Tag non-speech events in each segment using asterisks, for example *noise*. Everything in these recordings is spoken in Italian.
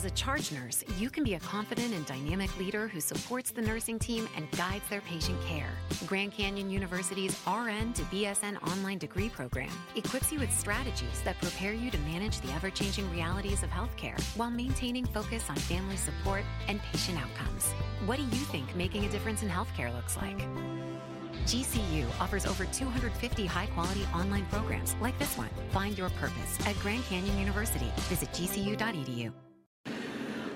As a charge nurse, you can be a confident and dynamic leader who supports the nursing team and guides their patient care. Grand Canyon University's RN to BSN online degree program equips you with strategies that prepare you to manage the ever changing realities of healthcare while maintaining focus on family support and patient outcomes. What do you think making a difference in healthcare looks like? GCU offers over 250 high quality online programs like this one. Find your purpose at Grand Canyon University. Visit gcu.edu.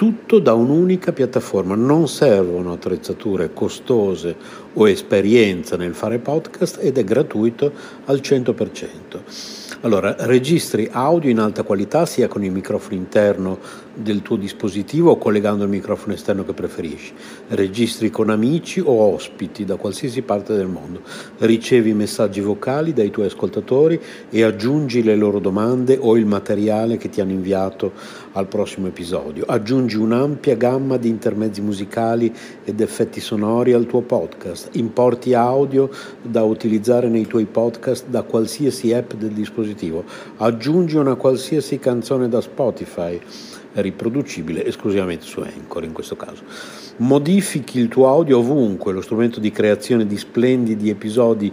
tutto da un'unica piattaforma. Non servono attrezzature costose o esperienza nel fare podcast ed è gratuito al 100%. Allora, registri audio in alta qualità sia con il microfono interno del tuo dispositivo o collegando il microfono esterno che preferisci. Registri con amici o ospiti da qualsiasi parte del mondo. Ricevi messaggi vocali dai tuoi ascoltatori e aggiungi le loro domande o il materiale che ti hanno inviato al prossimo episodio. Aggiungi un'ampia gamma di intermezzi musicali ed effetti sonori al tuo podcast. Importi audio da utilizzare nei tuoi podcast da qualsiasi app del dispositivo dispositivo, aggiungi una qualsiasi canzone da Spotify, riproducibile esclusivamente su Anchor in questo caso. Modifichi il tuo audio ovunque, lo strumento di creazione di splendidi episodi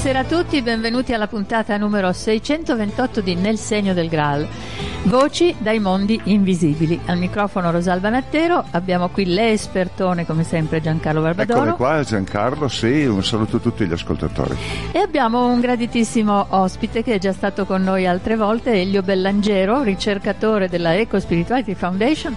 Buonasera a tutti, benvenuti alla puntata numero 628 di Nel segno del Graal. Voci dai mondi invisibili. Al microfono Rosalba Nattero, abbiamo qui l'espertone come sempre Giancarlo Barbadoro. Eccomi qua Giancarlo, sì, un saluto a tutti gli ascoltatori. E abbiamo un graditissimo ospite che è già stato con noi altre volte, Elio Bellangero, ricercatore della Eco Spirituality Foundation,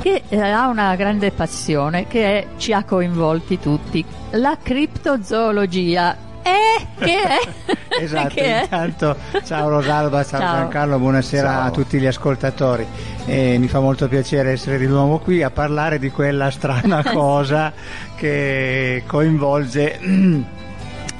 che eh, ha una grande passione che è, ci ha coinvolti tutti, la criptozoologia eh, che è? *laughs* esatto, che intanto è? ciao Rosalba, ciao, ciao. Giancarlo, buonasera ciao. a tutti gli ascoltatori. E mi fa molto piacere essere di nuovo qui a parlare di quella strana *laughs* cosa che coinvolge *clears throat*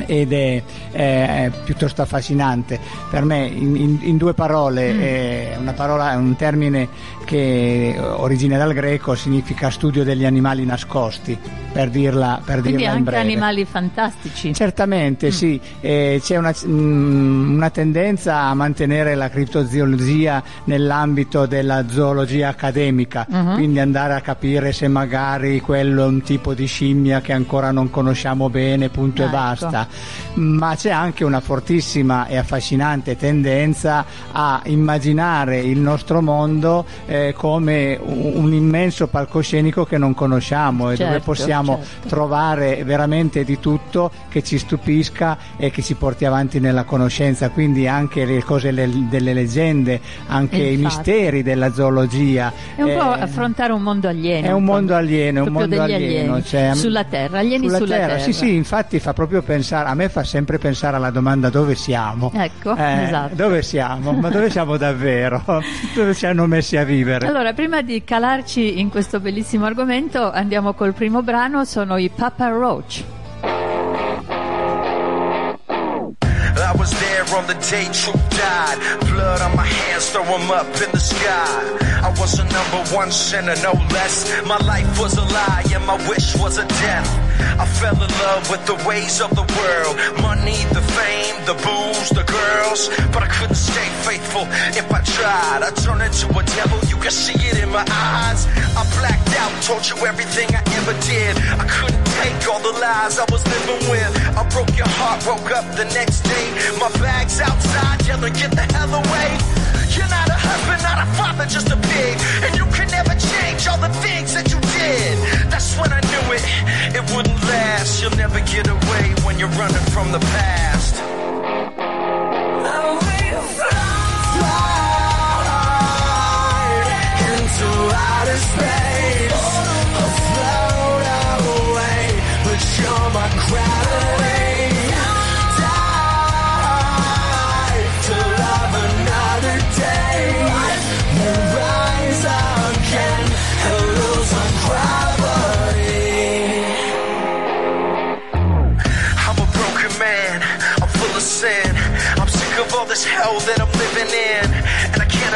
ed è, è, piuttosto affascinante. Per me, in, in, in due parole, mm. è una parola, un termine che origina dal greco, significa studio degli animali nascosti, per dirla, per Quindi dirla in breve. anche animali fantastici. Certamente, mm. sì. Eh, c'è una, mm, una, tendenza a mantenere la criptozoologia nell'ambito della zoologia accademica, mm-hmm. quindi andare a capire se magari quello è un tipo di scimmia che ancora non conosciamo bene, punto ah, e ecco. Ma c'è anche una fortissima e affascinante tendenza a immaginare il nostro mondo eh, come un, un, immenso palcoscenico che non conosciamo e certo, dove possiamo certo. trovare veramente di tutto che ci stupisca e che ci porti avanti nella conoscenza, quindi anche le cose le, delle leggende, anche Infatti. i misteri della zoologia. È un eh, po' affrontare un mondo alieno. È un mondo alieno, un mondo alieno. Cioè, sulla Terra, alieni sulla, sulla terra. terra. Sì, sì, infatti fa proprio pensare pensare, a me fa sempre pensare alla domanda dove siamo. Ecco, eh, esatto. Dove siamo? Ma dove siamo davvero? *laughs* dove ci hanno messi a vivere? Allora, prima di calarci in questo bellissimo argomento, andiamo col primo brano, sono i Papa Roach. I was there on the day Troop died. Blood on my hands, throw them up in the sky. I was a number one sinner, no less. My life was a lie and my wish was a death. I fell in love with the ways of the world. Money, the fame, the booze, the girls. But I couldn't stay faithful if I tried. I turned into a devil, you can see it in my eyes. I blacked out, told you everything I ever did. I couldn't take all the lies I was living with. I broke your heart, woke up the next day. My bag's outside, yelling, get the hell away. You're not a husband, not a father, just a the past.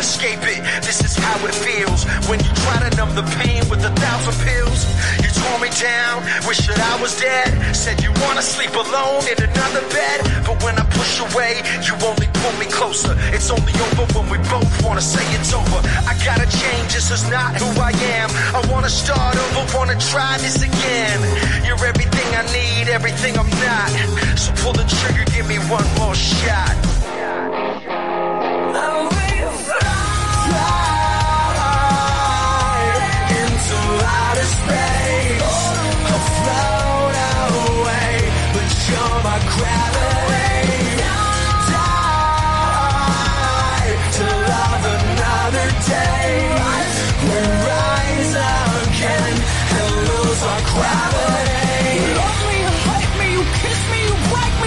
Escape it. This is how it feels when you try to numb the pain with a thousand pills. You tore me down, wish that I was dead. Said you wanna sleep alone in another bed, but when I push away, you only pull me closer. It's only over when we both wanna say it's over. I gotta change, this is not who I am. I wanna start over, wanna try this again. You're everything I need, everything I'm not. So pull the trigger, give me one more shot.